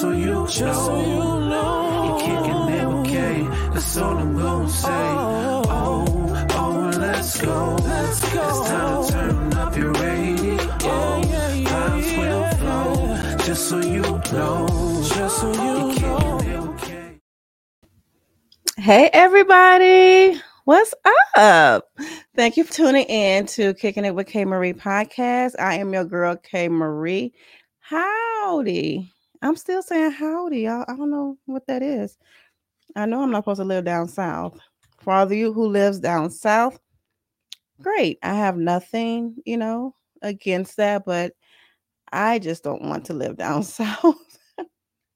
so you Just know. so you know. You're kicking it with K, that's all I'm gonna say. Oh. Oh, oh, let's go. Let's go. It's time to turn up your radio. Yeah, yeah, yeah, Times will flow, just so you know. Just so you You're know. kicking it with K. Hey, everybody. What's up? Thank you for tuning in to Kicking It with K Marie podcast. I am your girl, K Marie. Howdy. I'm still saying howdy. I, I don't know what that is. I know I'm not supposed to live down south. For all of you who lives down south, great. I have nothing, you know, against that, but I just don't want to live down south.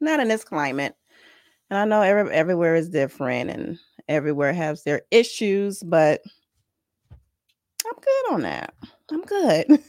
not in this climate. And I know every, everywhere is different and everywhere has their issues, but I'm good on that. I'm good.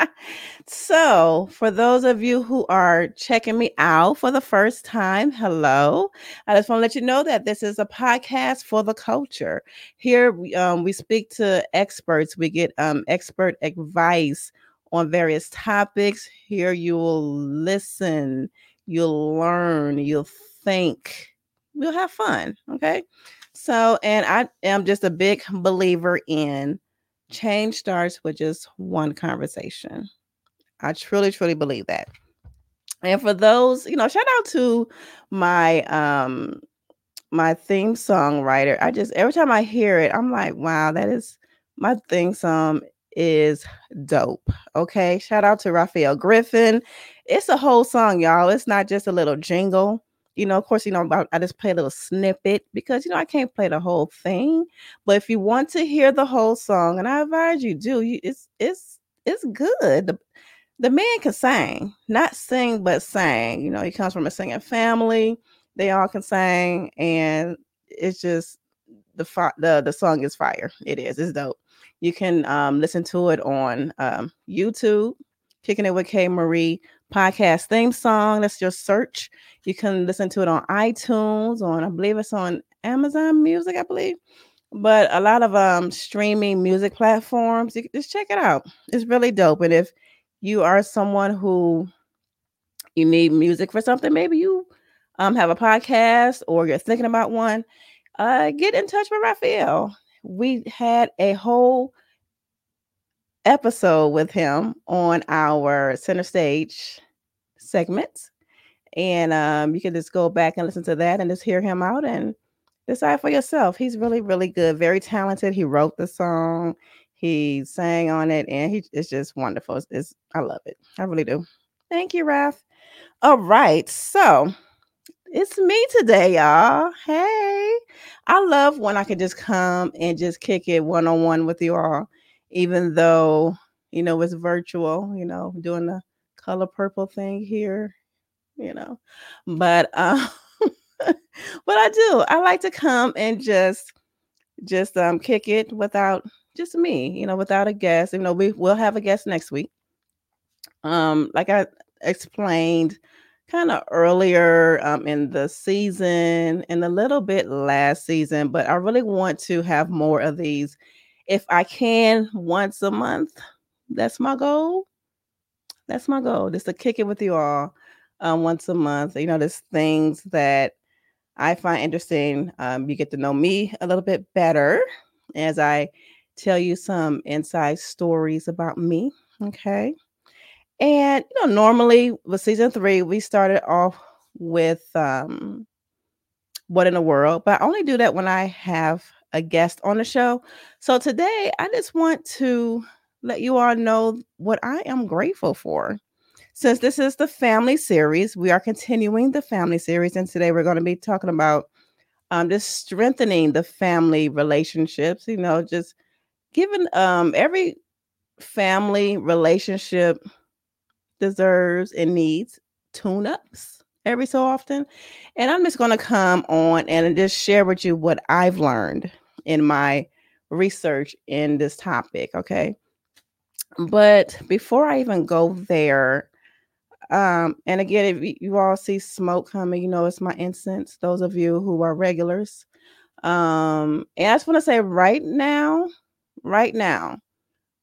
so, for those of you who are checking me out for the first time, hello. I just want to let you know that this is a podcast for the culture. Here, we, um, we speak to experts, we get um, expert advice on various topics. Here, you will listen, you'll learn, you'll think, we'll have fun. Okay. So, and I am just a big believer in change starts with just one conversation. I truly, truly believe that. And for those, you know, shout out to my um my theme song writer. I just every time I hear it, I'm like, wow, that is my theme song is dope. Okay. Shout out to Raphael Griffin. It's a whole song, y'all. It's not just a little jingle you know, of course, you know, I, I just play a little snippet because you know I can't play the whole thing. But if you want to hear the whole song, and I advise you do, you it's it's it's good. The, the man can sing, not sing, but sing. You know, he comes from a singing family. They all can sing, and it's just the fi- the the song is fire. It is. It's dope. You can um, listen to it on um, YouTube, kicking it with K Marie podcast theme song. That's your search. You can listen to it on iTunes, on I believe it's on Amazon Music, I believe. But a lot of um streaming music platforms, you just check it out. It's really dope. And if you are someone who you need music for something, maybe you um have a podcast or you're thinking about one, uh get in touch with Raphael. We had a whole episode with him on our center stage segments. And um, you can just go back and listen to that and just hear him out and decide for yourself. He's really, really good, very talented. He wrote the song, he sang on it, and he it's just wonderful. It's, it's I love it. I really do. Thank you, Raf. All right, so it's me today, y'all. Hey, I love when I can just come and just kick it one on one with you all, even though you know it's virtual. You know, doing the color purple thing here, you know. But um but I do. I like to come and just just um kick it without just me, you know, without a guest. You know, we will have a guest next week. Um, like I explained kind of earlier um in the season and a little bit last season, but I really want to have more of these if I can once a month. That's my goal. That's my goal just to kick it with you all um, once a month. You know there's things that i find interesting um, you get to know me a little bit better as i tell you some inside stories about me okay? And you know normally with season three we started off with um what in the world? But i only do that when i have a guest on the show so today i just want to let you all know what I am grateful for. Since this is the family series, we are continuing the family series, and today we're going to be talking about um, just strengthening the family relationships. You know, just giving um, every family relationship deserves and needs tune ups every so often. And I'm just going to come on and just share with you what I've learned in my research in this topic. Okay. But before I even go there, um, and again, if you all see smoke coming, you know it's my incense. Those of you who are regulars, um, and I just want to say right now, right now,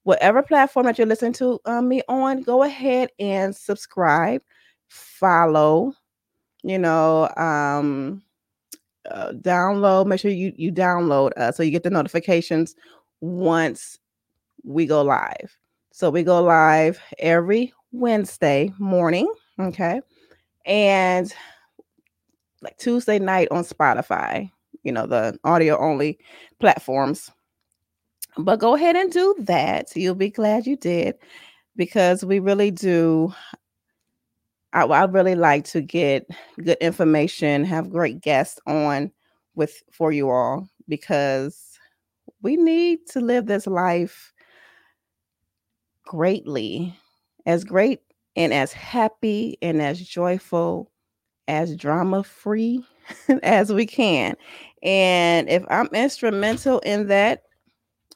whatever platform that you're listening to um, me on, go ahead and subscribe follow, you know, um, uh, download. Make sure you you download us so you get the notifications once we go live. So we go live every Wednesday morning, okay, and like Tuesday night on Spotify. You know the audio only platforms. But go ahead and do that. You'll be glad you did because we really do I, I really like to get good information, have great guests on with for you all because we need to live this life greatly, as great and as happy and as joyful, as drama free as we can. And if I'm instrumental in that,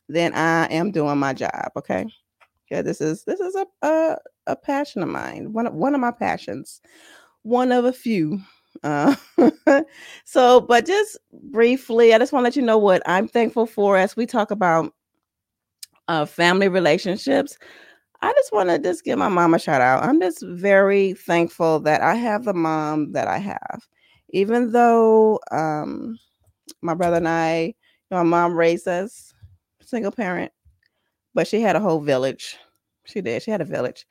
then I am doing my job. Okay. Yeah, this is this is a a, a passion of mine. One of one of my passions. One of a few. Uh, so, but just briefly, I just want to let you know what I'm thankful for as we talk about uh, family relationships. I just want to just give my mom a shout out. I'm just very thankful that I have the mom that I have, even though um, my brother and I, my mom raised us single parent, but she had a whole village. She did. She had a village.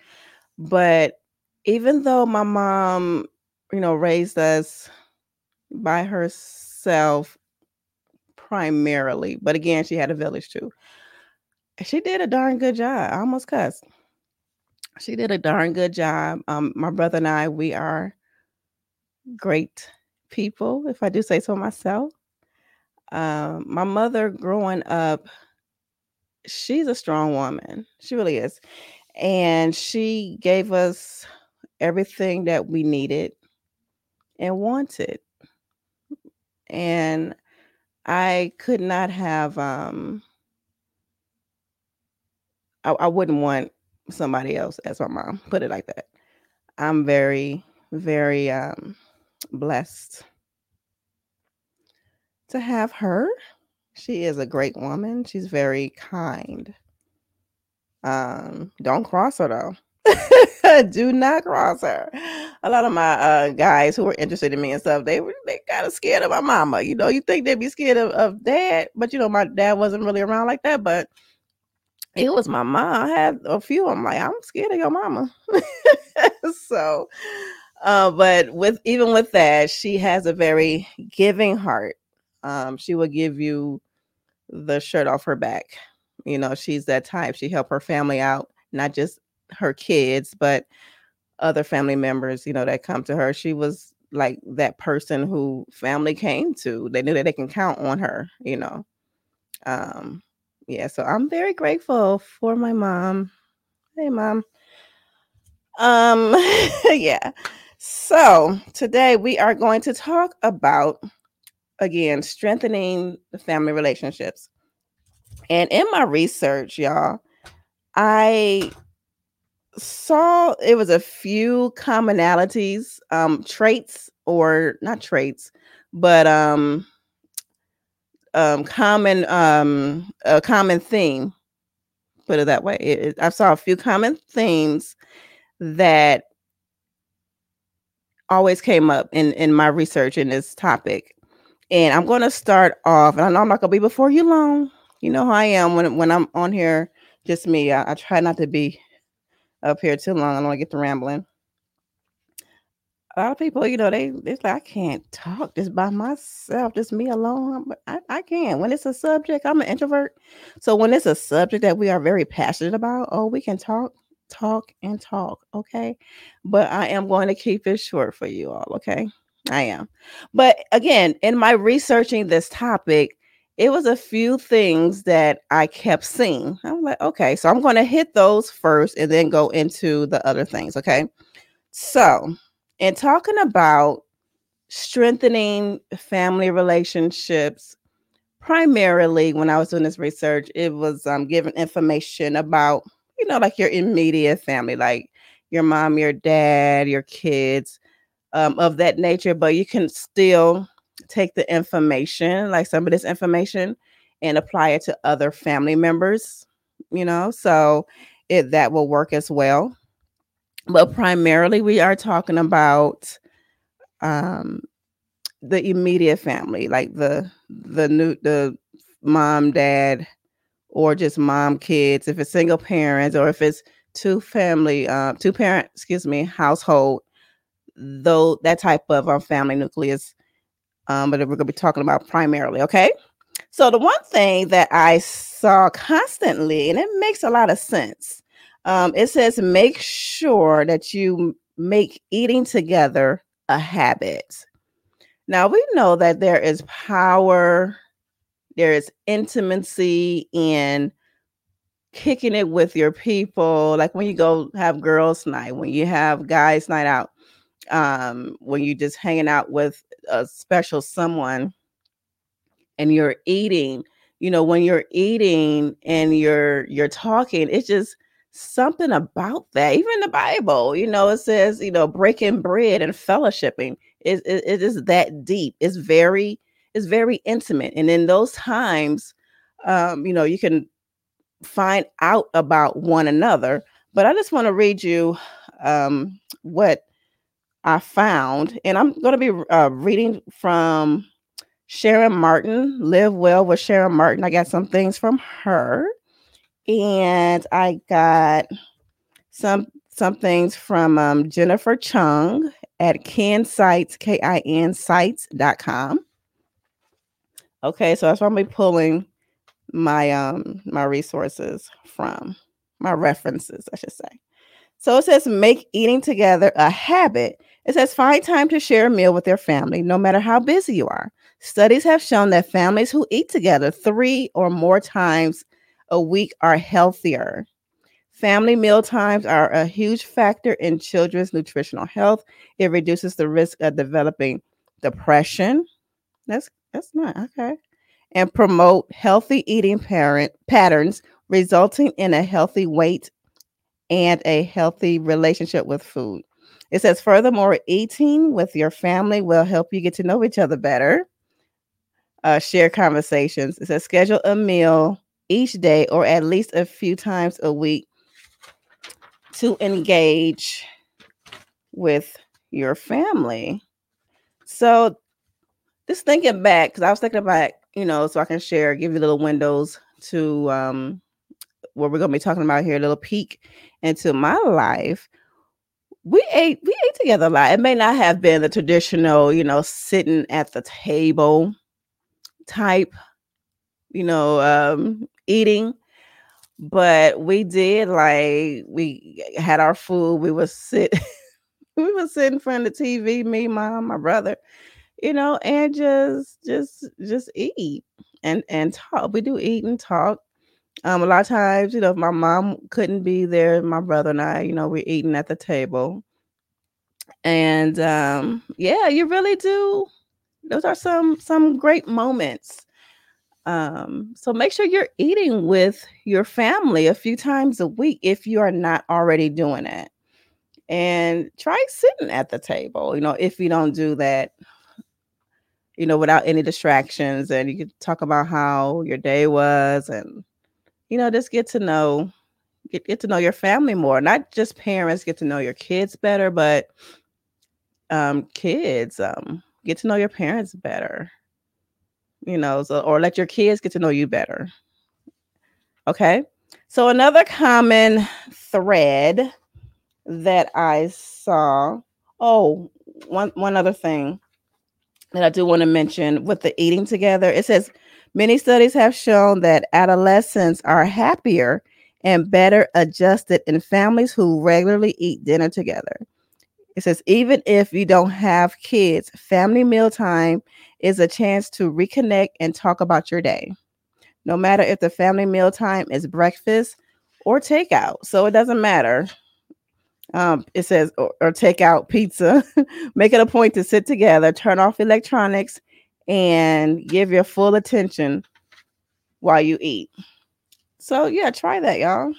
But even though my mom, you know, raised us by herself primarily, but again, she had a village too. She did a darn good job. I almost cussed. She did a darn good job. Um, my brother and I, we are great people, if I do say so myself. Um, my mother growing up, she's a strong woman. She really is. And she gave us everything that we needed and wanted. And I could not have um I, I wouldn't want somebody else as my mom, put it like that. I'm very, very um blessed to have her. She is a great woman. She's very kind. Um, don't cross her though. Do not cross her. A lot of my uh, guys who were interested in me and stuff, they were they kind of scared of my mama. You know, you think they'd be scared of, of dad, but you know, my dad wasn't really around like that. But it was my mom. I had a few. I'm like, I'm scared of your mama. so, uh, but with even with that, she has a very giving heart. Um, she will give you the shirt off her back. You know, she's that type. She helped her family out, not just her kids, but other family members, you know, that come to her. She was like that person who family came to. They knew that they can count on her, you know. Um, yeah, so I'm very grateful for my mom. Hey mom. Um yeah. So, today we are going to talk about again strengthening the family relationships. And in my research, y'all, I saw it was a few commonalities, um, traits, or not traits, but um, um, common um, a common theme. Put it that way. It, it- I saw a few common themes that always came up in in my research in this topic. And I'm going to start off, and I know I'm not going to be before you long. You know how I am when when I'm on here, just me. I, I try not to be up here too long. I don't want to get to rambling. A lot of people, you know, they it's like I can't talk just by myself, just me alone. But I, I can. When it's a subject, I'm an introvert. So when it's a subject that we are very passionate about, oh, we can talk, talk, and talk. Okay. But I am going to keep it short for you all. Okay. I am. But again, in my researching this topic, it was a few things that I kept seeing. I'm like, okay, so I'm going to hit those first and then go into the other things. Okay. So, in talking about strengthening family relationships, primarily when I was doing this research, it was um, giving information about, you know, like your immediate family, like your mom, your dad, your kids, um, of that nature. But you can still take the information, like some of this information, and apply it to other family members, you know, so it that will work as well. but primarily we are talking about um the immediate family, like the the new the mom, dad, or just mom, kids. If it's single parents, or if it's two family, uh, two parent, excuse me, household, though that type of um, family nucleus. Um, but we're gonna be talking about primarily, okay? So the one thing that I saw constantly, and it makes a lot of sense, um, it says make sure that you make eating together a habit. Now we know that there is power, there is intimacy in kicking it with your people. Like when you go have girls' night, when you have guys' night out, um, when you're just hanging out with a special someone and you're eating, you know, when you're eating and you're you're talking, it's just something about that. Even the Bible, you know, it says, you know, breaking bread and fellowshipping. It, it, it is that deep. It's very, it's very intimate. And in those times, um, you know, you can find out about one another. But I just want to read you um, what I found, and I'm going to be uh, reading from Sharon Martin, Live Well with Sharon Martin. I got some things from her, and I got some some things from um, Jennifer Chung at Kinsights, K-I-N sites.com. Okay, so that's where I'm be pulling my um my resources from, my references, I should say. So it says make eating together a habit. It says find time to share a meal with your family, no matter how busy you are. Studies have shown that families who eat together three or more times a week are healthier. Family meal times are a huge factor in children's nutritional health. It reduces the risk of developing depression. That's that's not okay. And promote healthy eating parent patterns, resulting in a healthy weight and a healthy relationship with food. It says, furthermore, eating with your family will help you get to know each other better. Uh, share conversations. It says, schedule a meal each day or at least a few times a week to engage with your family. So, just thinking back, because I was thinking about, you know, so I can share, give you little windows to um, what we're going to be talking about here, a little peek into my life. We ate, we ate together a lot. It may not have been the traditional, you know, sitting at the table type, you know, um, eating but we did like we had our food we would sit we would sit in front of the tv me mom my brother you know and just just just eat and and talk we do eat and talk um a lot of times you know if my mom couldn't be there my brother and i you know we're eating at the table and um yeah you really do those are some some great moments um, so make sure you're eating with your family a few times a week if you are not already doing it. And try sitting at the table, you know, if you don't do that, you know, without any distractions. And you can talk about how your day was and, you know, just get to know get, get to know your family more. Not just parents get to know your kids better, but um kids um get to know your parents better you know, so or let your kids get to know you better. Okay. So another common thread that I saw. Oh, one one other thing that I do want to mention with the eating together. It says many studies have shown that adolescents are happier and better adjusted in families who regularly eat dinner together. It says, even if you don't have kids, family mealtime is a chance to reconnect and talk about your day. No matter if the family mealtime is breakfast or takeout. So it doesn't matter. Um, it says, or, or take out pizza. Make it a point to sit together, turn off electronics, and give your full attention while you eat. So, yeah, try that, y'all.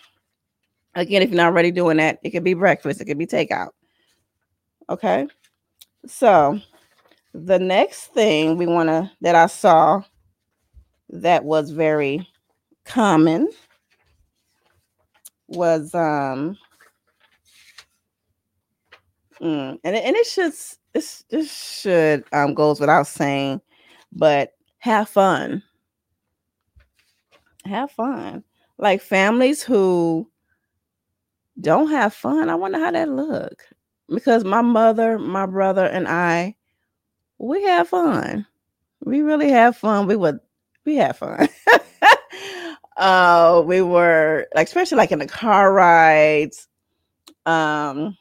Again, if you're not already doing that, it could be breakfast, it could be takeout. Okay. So the next thing we want to that I saw that was very common was um Mm, and it- and it should this this should um goes without saying, but have fun. Have fun. Like families who don't have fun, I wonder how that look. Because my mother, my brother, and I, we have fun. We really have fun. We would we had fun. uh we were like especially like in the car rides. Um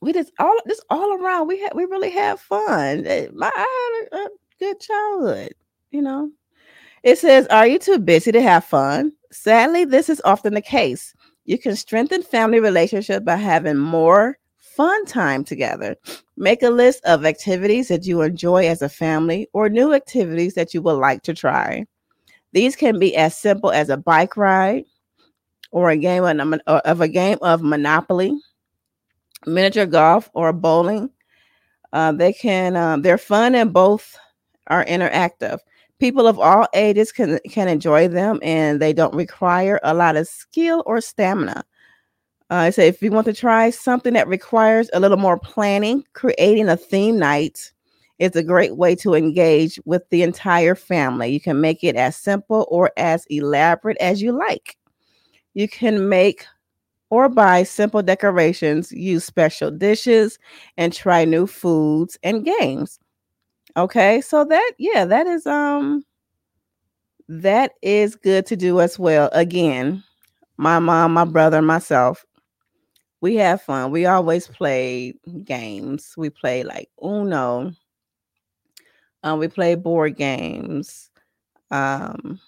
we just all just all around we had we really had fun Eh, my I good childhood you know? It says are you too busy to have fun? Sadly this is often the case. You can strengthen family relationships by having more fun time together. Make a list of activities that you enjoy as a family or new activities that you would like to try. These can be as simple as a bike ride or a game of, a game of monopoly miniature golf or bowling. Uh, they can um, they're fun and both are interactive. People of all ages can can enjoy them, and they don't require a lot of skill or stamina. Uh, I say if you want to try something that requires a little more planning, creating a theme night is a great way to engage with the entire family. You can make it as simple or as elaborate as you like. You can make or buy simple decorations, use special dishes, and try new foods and games. Okay, so that yeah, that is um that is good to do as well. Again, my mom, my brother, myself, we have fun. We always play games. We play like Uno. Um, we play board games. Um,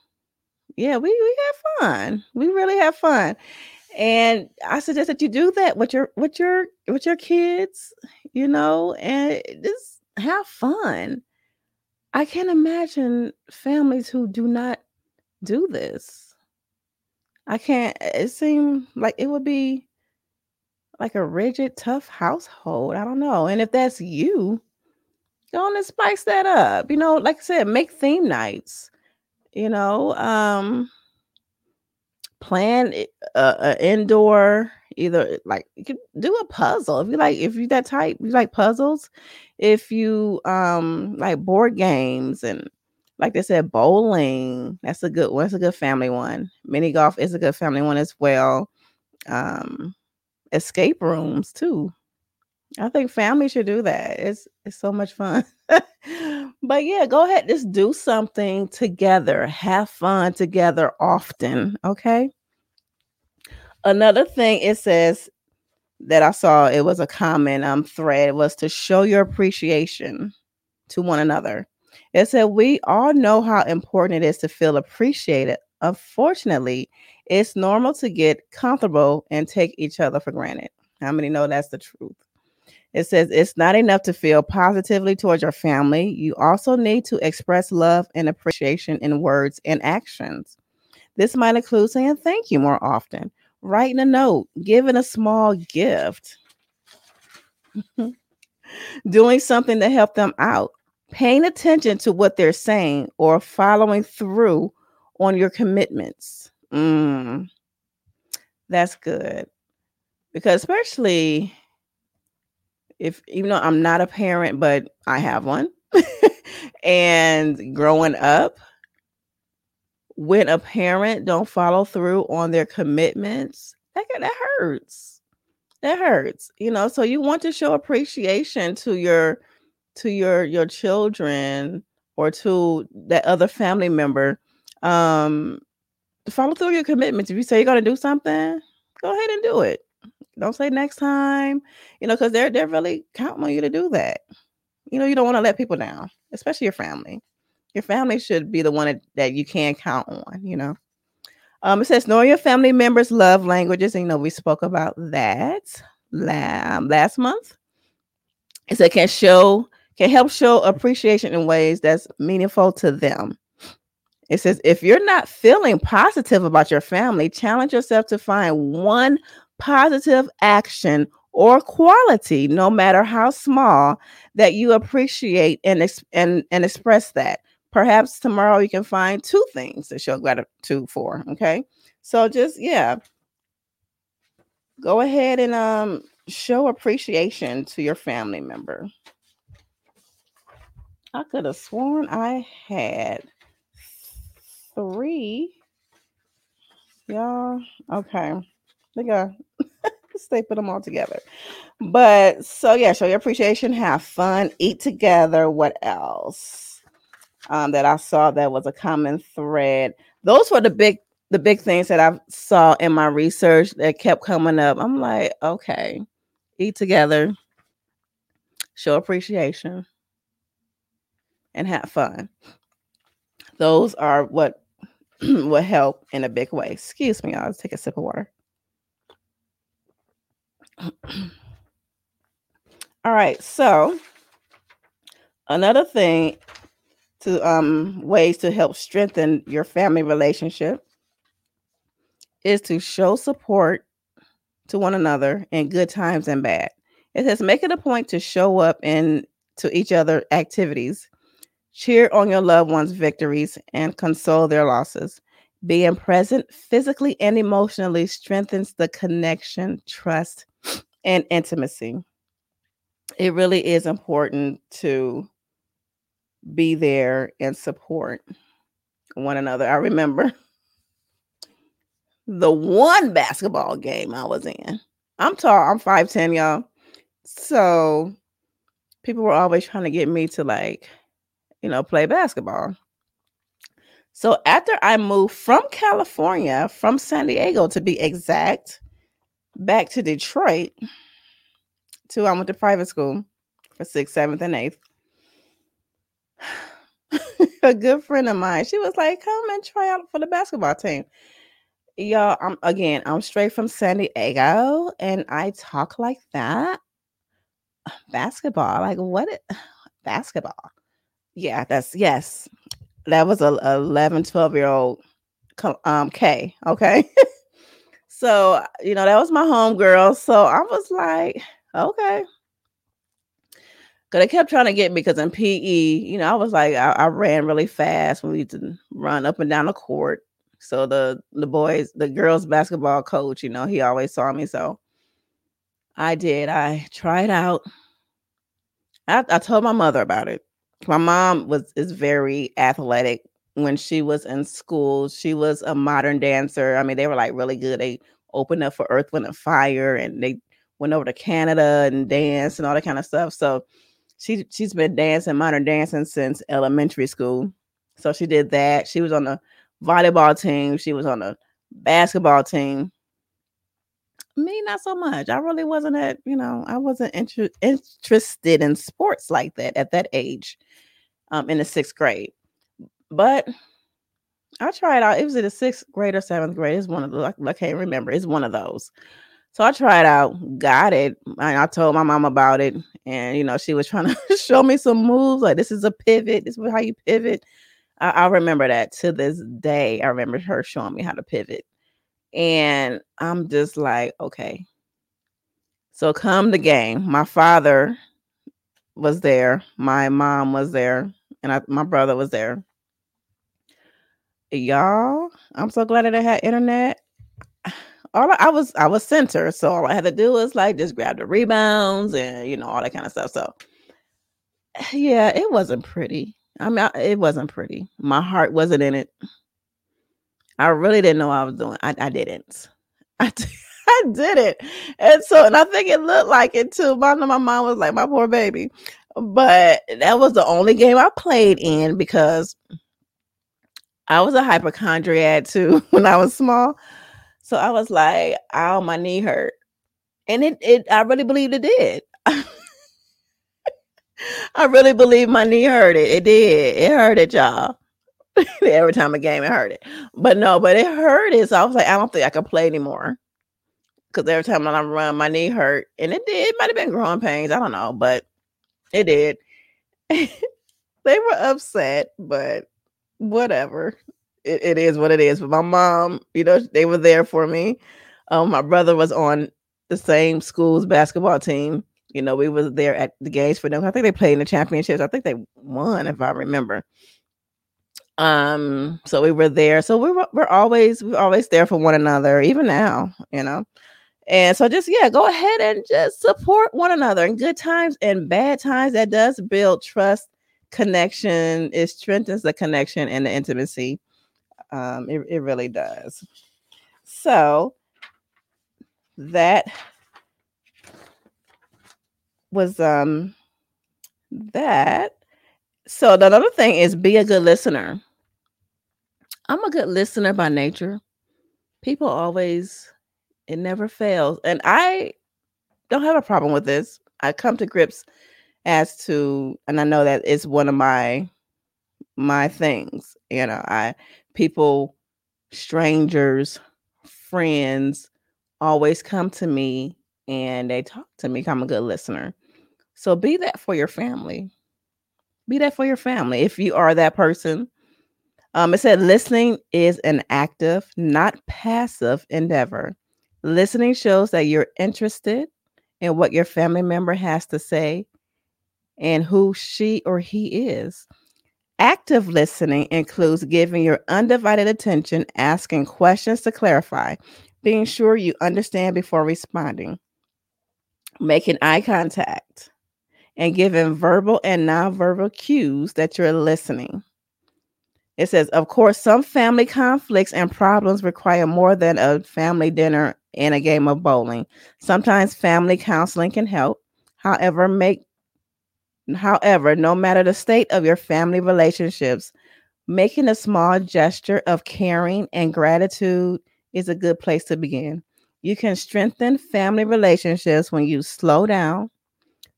yeah, we we have fun. We really have fun and I suggest that you do that with your with your with your kids, you know, and just have fun. I can't imagine families who do not do this. I can't. It seems like it would be like a rigid, tough household. I don't know. And if that's you, go on and spice that up. You know, like I said, make theme nights. You know, um, plan it- uh, a indoor either like you could do a puzzle. If you like if you that type you like puzzles if you um like board games and like they said bowling that's a good one that's a good family one. Mini golf is a good family one as well. Um escape rooms too. I think family should do that. It's it's so much fun. But yeah go ahead just do something together. Have fun together often okay another thing it says that I saw it was a common um thread was to show your appreciation to one another. It said we all know how important it is to feel appreciated. Unfortunately, it's normal to get comfortable and take each other for granted. How many know that's the truth? It says it's not enough to feel positively towards your family. You also need to express love and appreciation in words and actions. This might include saying thank you more often, writing a note, giving a small gift, doing something to help them out, paying attention to what they're saying, or following through on your commitments. Mm, that's good. Because, especially if, even though I'm not a parent, but I have one, and growing up, when a parent don't follow through on their commitments, that that hurts. That hurts. You know, so you want to show appreciation to your to your your children or to that other family member. Um follow through your commitments. If you say you're gonna do something, go ahead and do it. Don't say next time, you know, because they're they're really counting on you to do that. You know, you don't want to let people down, especially your family your family should be the one that, you can count on, you know. Um, it says know your family members' love languages. And, you know, we spoke about that last month. It said can show can help show appreciation in ways that's meaningful to them. It says if you're not feeling positive about your family, challenge yourself to find one positive action or quality, no matter how small, that you appreciate and and and express that perhaps tomorrow you can find two things to show gratitude for okay so just yeah go ahead and um show appreciation to your family member. I could have sworn I had three. Y'all, okay. They got stay put them all together. But so yeah, show your appreciation, have fun, eat together. What else? Um, that I saw that was a common thread. Those were the big the big things that I saw in my research that kept coming up. I'm like, okay, eat together, show appreciation, and have fun. Those are what will help in a big way. Excuse me, I'll take a sip of water. All right, so another thing to um ways to help strengthen your family relationship is to show support to one another in good times and bad. It says make it a point to show up in to each other activities, cheer on your loved ones' victories, and console their losses. Being present physically and emotionally strengthens the connection, trust, and intimacy. It really is important to be there and support one another. I remember the one basketball game I was in. I'm tall, I'm 5'10, y'all. So people were always trying to get me to like, you know, play basketball. So after I moved from California, from San Diego to be exact, back to Detroit, to I went to private school for sixth, seventh, and eighth. a good friend of mine, she was like, "Come and try out for the basketball team." Y'all, I'm again, I'm straight from San Diego, and I talk like that. Basketball, like what? it- Basketball. Yeah, that's yes. That was a 11, 12 year old um K. Okay. so you know that was my home girl. So I was like, okay. Cause they kept trying to get me because in PE, you know, I was like, I, I ran really fast when we used to run up and down the court. So the the boys, the girls basketball coach, you know, he always saw me. So I did. I tried out. I, I told my mother about it. My mom was is very athletic. When she was in school, she was a modern dancer. I mean, they were like really good. They opened up for Earth, Wind, and Fire, and they went over to Canada and danced and all that kind of stuff. So she she's been dancing modern dancing since elementary school. So she did that. She was on the volleyball team. She was on the basketball team. Me, not so much. I really wasn't at, you know, I wasn't inter- interested in sports like that at that age, um, in the sixth grade. But I tried out. It was in the sixth grade or seventh grade. It's one of the I, I can't remember. It's one of those. So I tried out, got it. And I told my mom about it. And you know, she was trying to show me some moves. Like this is a pivot. This is how you pivot. I, I remember that to this day. I remember her showing me how to pivot. And I'm just like, okay. So come the game. My father was there, my mom was there, and I, my brother was there. Y'all, I'm so glad that I had internet. All I, I was, I was center, so all I had to do was like just grab the rebounds and you know all that kind of stuff. So yeah, it wasn't pretty. I mean, I- it wasn't pretty. My heart wasn't in it. I really didn't know I was doing. I, I didn't. I, I did it. And so, and I think it looked like it too. Know my mom was like, my poor baby. But that was the only game I played in because I was a hypochondriac too when I was small. So I was like, ow, my knee hurt. And it, it I really believed it did. I really believe my knee hurt it. It did. It hurt it, y'all. Every time a game, it hurt it. But no, but it hurt it. So I was like, I don't think I can play anymore. Because every time I run, my knee hurt. And it did. It might have been growing pains. I don't know. But it did. they were upset, but whatever. It, it is what it is. But my mom, you know, they were there for me. Um, my brother was on the same school's basketball team. You know, we was there at the games for them. I think they played in the championships. I think they won, if I remember. Um, so we were there. So we were we're always we're always there for one another, even now, you know. And so just yeah, go ahead and just support one another in good times and bad times. That does build trust, connection. It strengthens the connection and the intimacy. Um, it, it really does. So that was um that. So the other thing is be a good listener. I'm a good listener by nature. People always, it never fails. And I don't have a problem with this. I come to grips as to, and I know that it's one of my my things. You know, I people, strangers, friends always come to me and they talk to me. I'm a good listener. So be that for your family. Be that for your family if you are that person. Um, it said listening is an active, not passive endeavor. Listening shows that you're interested in what your family member has to say and who she or he is. Active listening includes giving your undivided attention, asking questions to clarify, being sure you understand before responding, making eye contact, and giving verbal and nonverbal cues that you're listening. It says, of course, some family conflicts and problems require more than a family dinner and a game of bowling. Sometimes family counseling can help. However, make however, no matter the state of your family relationships, making a small gesture of caring and gratitude is a good place to begin. You can strengthen family relationships when you slow down,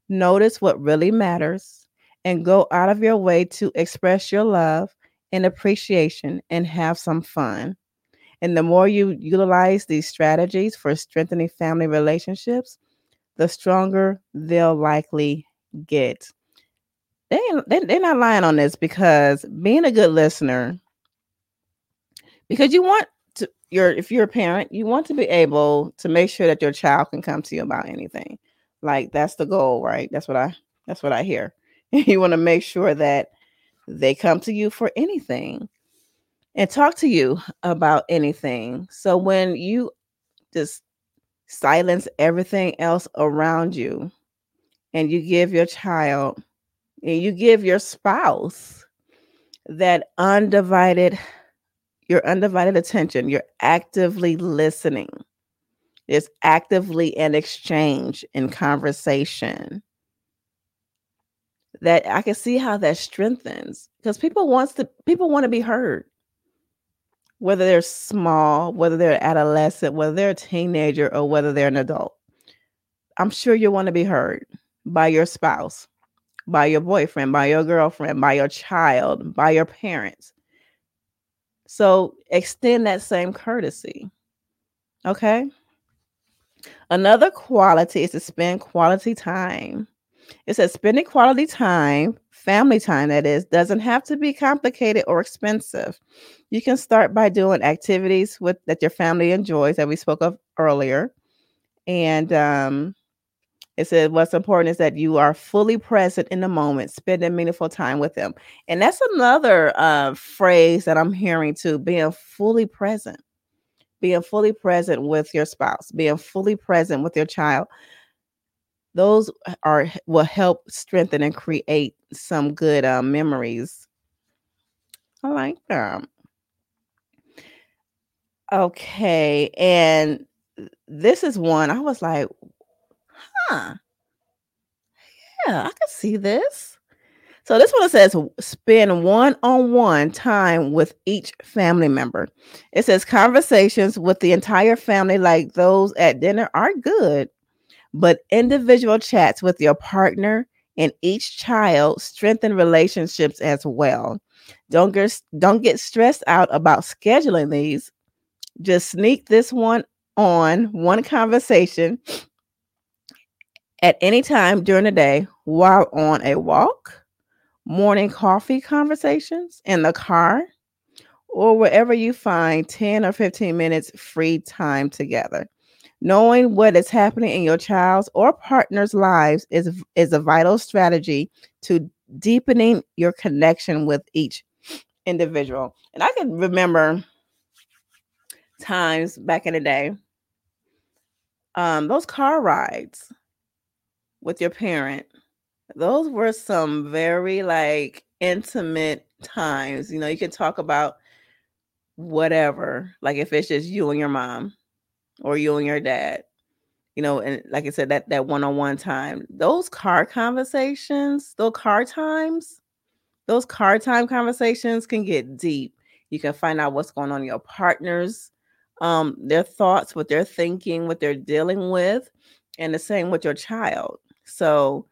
notice what really matters, and go out of your way to express your love and appreciation and have some fun. And the more you utilize these strategies for strengthening family relationships, the stronger they'll likely get. They, they they're not lying on this because being a good listener, because you want to your if you're a parent, you want to be able to make sure that your child can come to you about anything. Like that's the goal, right? That's what I that's what I hear. you want to make sure that they come to you for anything and talk to you about anything. So when you just silence everything else around you and you give your child and you give your spouse that undivided your undivided attention, you're actively listening. It's actively an exchange in conversation that I can see how that strengthens because people wants to people want to be heard. Whether they're small, whether they're adolescent, whether they're a teenager, or whether they're an adult. I'm sure you want to be heard by your spouse, by your boyfriend, by your girlfriend, by your child, by your parents. So extend that same courtesy. Okay. Another quality is to spend quality time it says spending quality time, family time, that is, doesn't have to be complicated or expensive. You can start by doing activities with that your family enjoys that we spoke of earlier. And um, it said what's important is that you are fully present in the moment, spending meaningful time with them. And that's another uh, phrase that I'm hearing too being fully present, being fully present with your spouse, being fully present with your child those are will help strengthen and create some good uh, memories. I like them. Okay, and this is one I was like, huh, yeah, I can see this. So this one says spend one-on-one time with each family member. It says conversations with the entire family, like those at dinner, are good, but individual chats with your partner and each child strengthen relationships as well. Don't get, don't get stressed out about scheduling these. Just sneak this one on one conversation at any time during the day while on a walk, morning coffee conversations in the car, or wherever you find 10 or 15 minutes free time together. Knowing what is happening in your child's or partner's lives is, is a vital strategy to deepening your connection with each individual. And I can remember times back in the day. um, those car rides with your parent, those were some very like intimate times. You know, you can talk about whatever, like if it's just you and your mom or you and your dad, you know, and like I said, that that one-on-one time, those car conversations, those car times, those car time conversations can get deep. You can find out what's going on your partners, um, their thoughts, what they're thinking, what they're dealing with, and the same with your child. So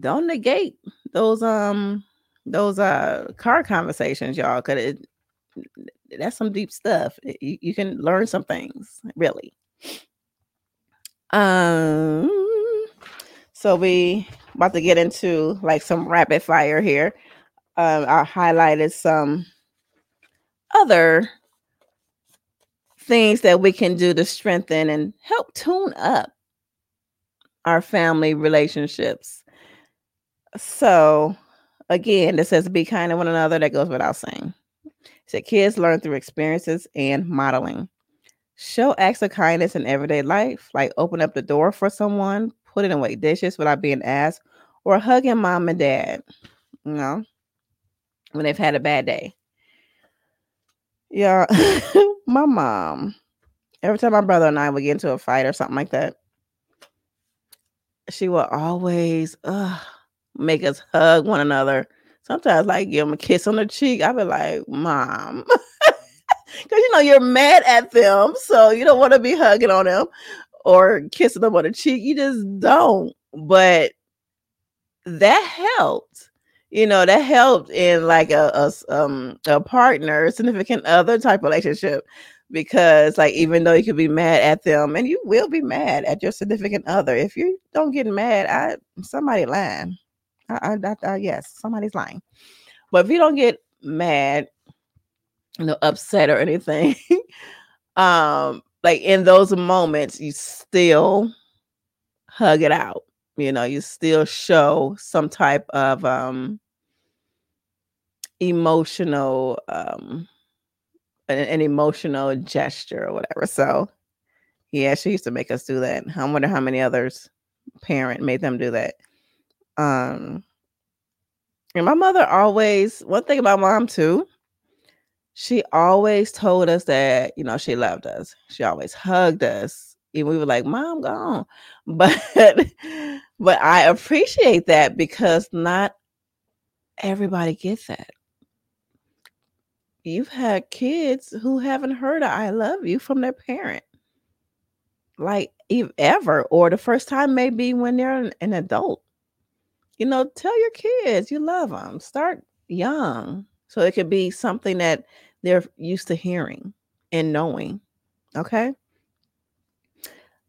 don't negate those um those uh car conversations, y'all, because it that's some deep stuff. You, you can learn some things, really. Um, so we about to get into like some rapid fire here. Um, I highlighted some other things that we can do to strengthen and help tune up our family relationships. So, again, this says be kind to one another. That goes without saying. So, kids learn through experiences and modeling. Show acts of kindness in everyday life, like open up the door for someone, putting away dishes without being asked, or hugging mom and dad, you know, when they've had a bad day. Yeah, my mom, every time my brother and I would get into a fight or something like that, she will always uh, make us hug one another. Sometimes, like, give them a kiss on the cheek. I'd be like, Mom. Because, you know, you're mad at them. So you don't want to be hugging on them or kissing them on the cheek. You just don't. But that helped. You know, that helped in like a, a um a partner, significant other type relationship. Because like even though you could be mad at them, and you will be mad at your significant other, if you don't get mad, I somebody lying. I, I, I, yes, somebody's lying. But if you don't get mad, you know, upset or anything, um, like in those moments, you still hug it out. You know, you still show some type of um emotional um an, an emotional gesture or whatever. So yeah, she used to make us do that. I wonder how many others parent made them do that. Um and my mother always one thing about mom too, she always told us that, you know, she loved us. She always hugged us. And we were like, Mom, gone. But but I appreciate that because not everybody gets that. You've had kids who haven't heard I love you from their parent. Like if ever, or the first time maybe when they're an, an adult. You know, tell your kids you love them. Start young so it could be something that they're used to hearing and knowing. Okay.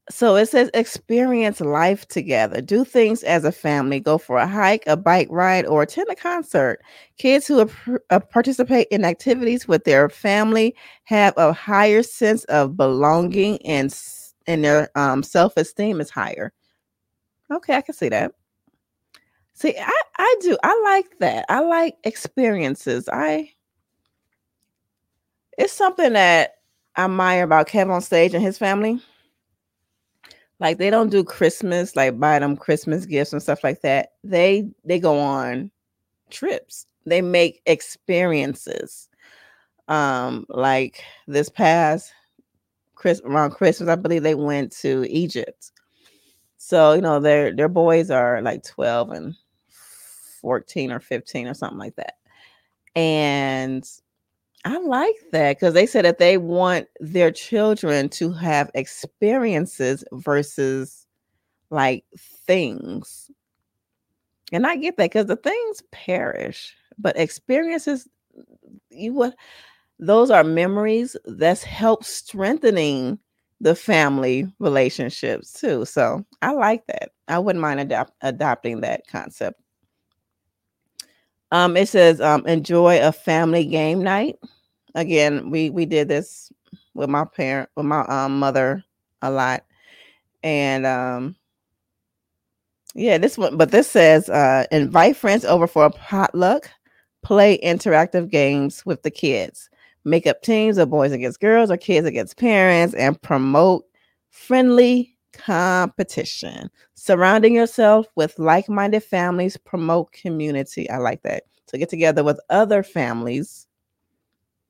So it says experience life together. Do things as a family. Go for a hike, a bike ride, or attend a concert. Kids who uh, participate in activities with their family have a higher sense of belonging and and their um, self esteem is higher. Okay, I can see that. See, I I do. I like that. I like experiences. I it's something that I admire about Kevin on stage and his family. Like they don't do Christmas, like buy them Christmas gifts and stuff like that. They they go on trips. They make experiences. Um, like this past Chris around Christmas, I believe they went to Egypt. So, you know, their their boys are like 12 and 14 or 15 or something like that. And I like that because they said that they want their children to have experiences versus like things. And I get that because the things perish, but experiences, you would those are memories that's help strengthening the family relationships too. So I like that. I wouldn't mind adopt, adopting that concept. Um, it says um, enjoy a family game night. Again, we we did this with my parent, with my um, mother a lot, and um, yeah, this one. But this says uh, invite friends over for a potluck, play interactive games with the kids, make up teams of boys against girls or kids against parents, and promote friendly competition. Surrounding yourself with like minded families, promote community. I like that. So get together with other families,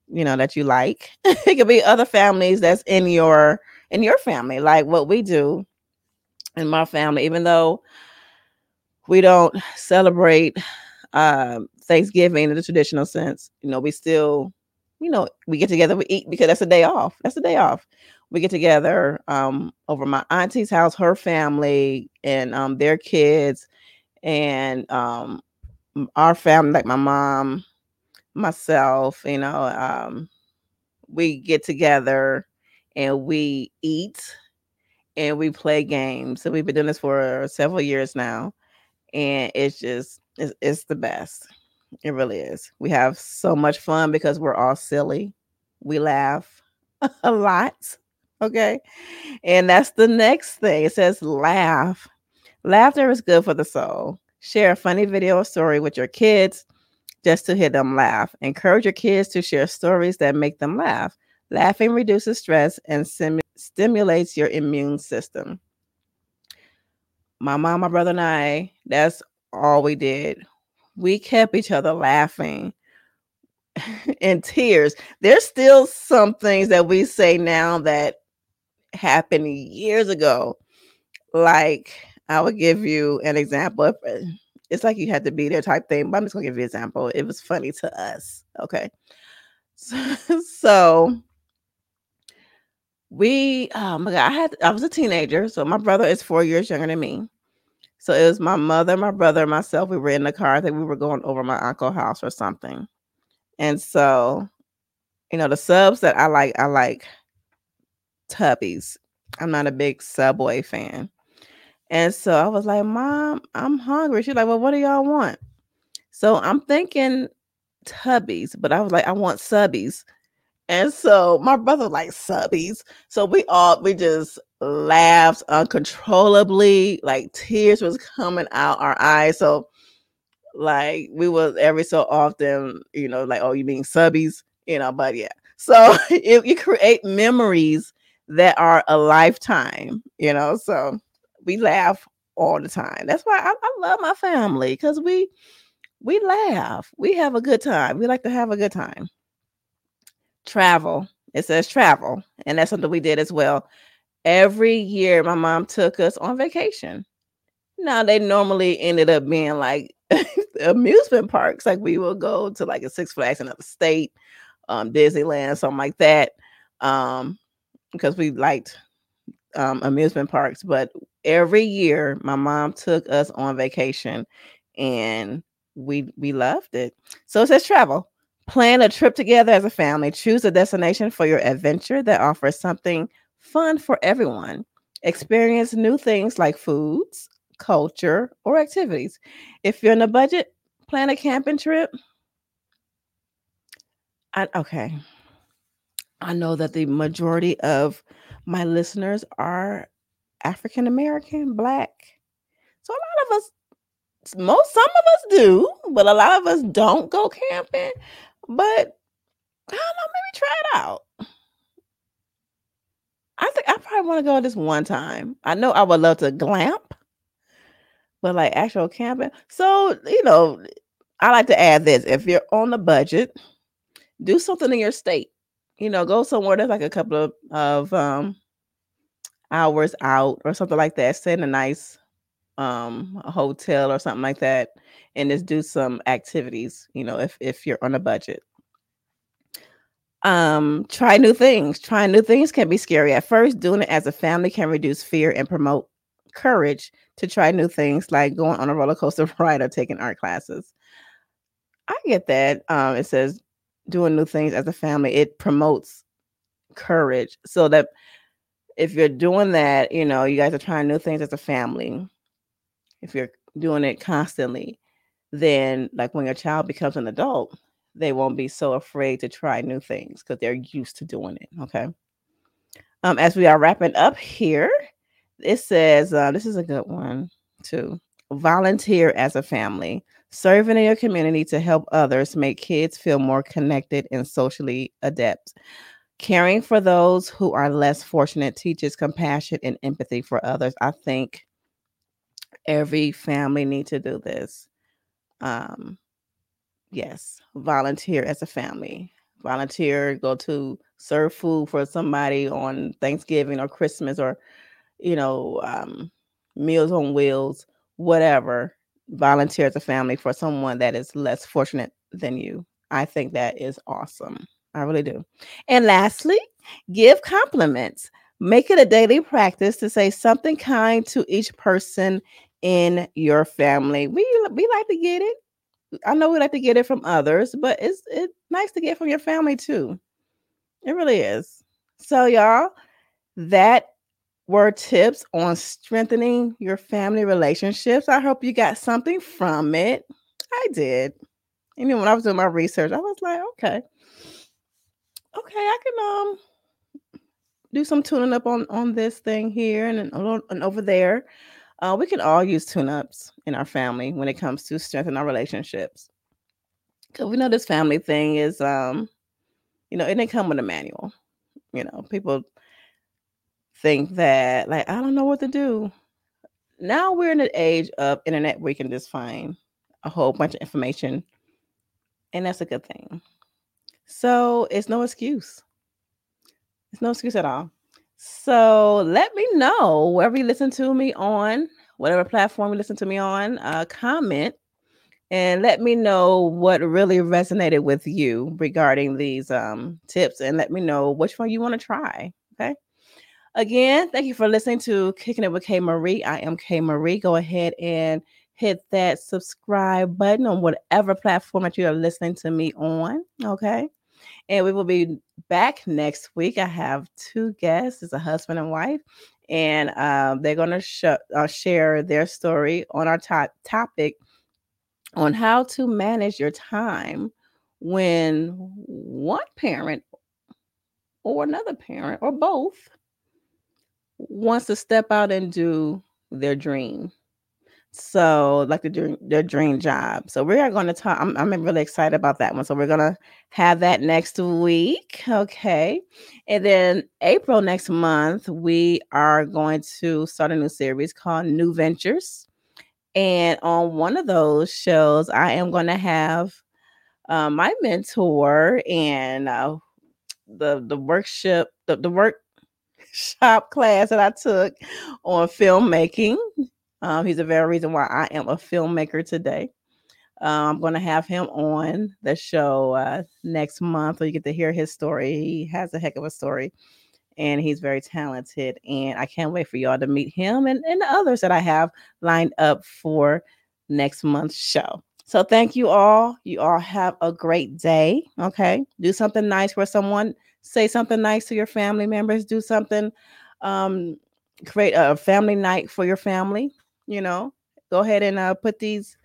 you know, that you like. it could be other families that's in your in your family, like what we do in my family, even though we don't celebrate um Thanksgiving in the traditional sense, you know, we still, you know, we get together, we eat because that's a day off. That's a day off we get together um, over my auntie's house, her family, and um, their kids, and um, our family, like my mom, myself. You know, um, we get together and we eat and we play games. And we've been doing this for several years now, and it's just it's, it's the best. It really is. We have so much fun because we're all silly. We laugh a lot Okay. And that's the next thing. It says laugh. Laughter is good for the soul. Share a funny video or story with your kids just to hear them laugh. Encourage your kids to share stories that make them laugh. Laughing reduces stress and sim- stimulates your immune system. My mom, my brother, and I, that's all we did. We kept each other laughing in tears. There's still some things that we say now that happened years ago. Like I would give you an example. Uh, it's like you had to be there type thing, but I'm just gonna give you an example. It was funny to us. Okay. So, so we oh my god, I had I was a teenager, so my brother is four years younger than me. So it was my mother, my brother, myself. We were in the car. I think we were going over my uncle's house or something. And so, you know, the subs that I like, I like Tubbies. I'm not a big Subway fan. And so I was like, Mom, I'm hungry. She's like, Well, what do y'all want? So I'm thinking Tubbies, but I was like, I want Subbies. And so my brother like Subbies. So we all we just laughed uncontrollably, like tears was coming out our eyes. So like we was every so often, you know, like, oh, you mean Subbies, you know, but yeah. So you create memories that are a lifetime, you know. So we laugh all the time. That's why I, I love my family because we we laugh. We have a good time. We like to have a good time. Travel. It says travel, and that's something we did as well. Every year, my mom took us on vacation. Now they normally ended up being like amusement parks. Like we will go to like a Six Flags in another state, um, Disneyland, something like that. Um, because we liked um, amusement parks. But every year, my mom took us on vacation, and we we loved it. So it says travel. Plan a trip together as a family. Choose a destination for your adventure that offers something fun for everyone. Experience new things like foods, culture, or activities. If you're in a budget, plan a camping trip. I, okay. I know that the majority of my listeners are African American, Black. So a lot of us, most some of us do, but a lot of us don't go camping. But I don't know, maybe try it out. I think I probably want to go this one time. I know I would love to glamp, but like actual camping. So, you know, I like to add this if you're on the budget, do something in your state you know, go somewhere that's like a couple of, of um hours out or something like that. Stay in a nice um hotel or something like that and just do some activities, you know, if if you're on a budget. Um, try new things. Trying new things can be scary at first. Doing it as a family can reduce fear and promote courage to try new things like going on a roller coaster ride or taking art classes. I get that. Um, it says doing new things as a family, it promotes courage. So that if you're doing that, you know, you guys are trying new things as a family. If you're doing it constantly, then like when your child becomes an adult, they won't be so afraid to try new things because they're used to doing it. Okay. Um, as we are wrapping up here, it says uh, this is a good one too. Volunteer as a family. Serving in your community to help others make kids feel more connected and socially adept. Caring for those who are less fortunate teaches compassion and empathy for others. I think every family needs to do this. Um, yes, volunteer as a family. Volunteer, go to serve food for somebody on Thanksgiving or Christmas or, you know, um, Meals on Wheels, whatever. Volunteer as a family for someone that is less fortunate than you. I think that is awesome. I really do. And lastly, give compliments. Make it a daily practice to say something kind to each person in your family. We we like to get it. I know we like to get it from others, but it's it's nice to get from your family too. It really is. So y'all, that were tips on strengthening your family relationships. I hope you got something from it. I did. You know, when I was doing my research, I was like, okay, okay, I can um do some tuning up on on this thing here and and, and over there. Uh, we can all use tune-ups in our family when it comes to strengthening our relationships. Cause we know this family thing is um, you know, it didn't come with a manual. You know, people think that like I don't know what to do. Now we're in an age of internet where you can just find a whole bunch of information, and that's a good thing. So it's no excuse. It's no excuse at all. So let me know wherever you listen to me on, whatever platform you listen to me on, uh, comment and let me know what really resonated with you regarding these um, tips and let me know which one you want to try. Again, thank you for listening to Kicking It with K Marie. I am K Marie. Go ahead and hit that subscribe button on whatever platform that you are listening to me on. Okay. And we will be back next week. I have two guests, it's a husband and wife, and um, they're going to sh- uh, share their story on our top topic on how to manage your time when one parent or another parent or both wants to step out and do their dream so like the dream, their dream job. So we are going to talk. I'm, I'm really excited about that one. So we're going to have that next week. Okay. And then April next month, we are going to start a new series called New Ventures. And on one of those shows, I am going to have uh, my mentor and uh, the the workshop the, the workshop class that I took on filmmaking um, he's a very reason why I am a filmmaker today. Uh, I'm going to have him on the show uh, next month, so you get to hear his story. He has a heck of a story, and he's very talented. And I can't wait for y'all to meet him and, and the others that I have lined up for next month's show. So thank you all. You all have a great day. Okay, do something nice for someone. Say something nice to your family members. Do something. Um, create a family night for your family you know go ahead and uh, put these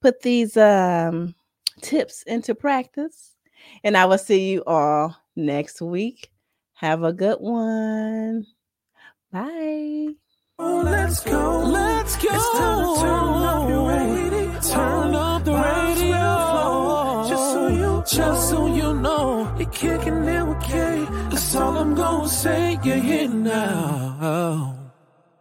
put these um tips into practice and i will see you all next week have a good one bye Oh, let's go. Let's go. It's time to turn up your radio. Turn up the radio. Just so you Just so you know, you're kicking it with K. That's all I'm gonna say. You're here now.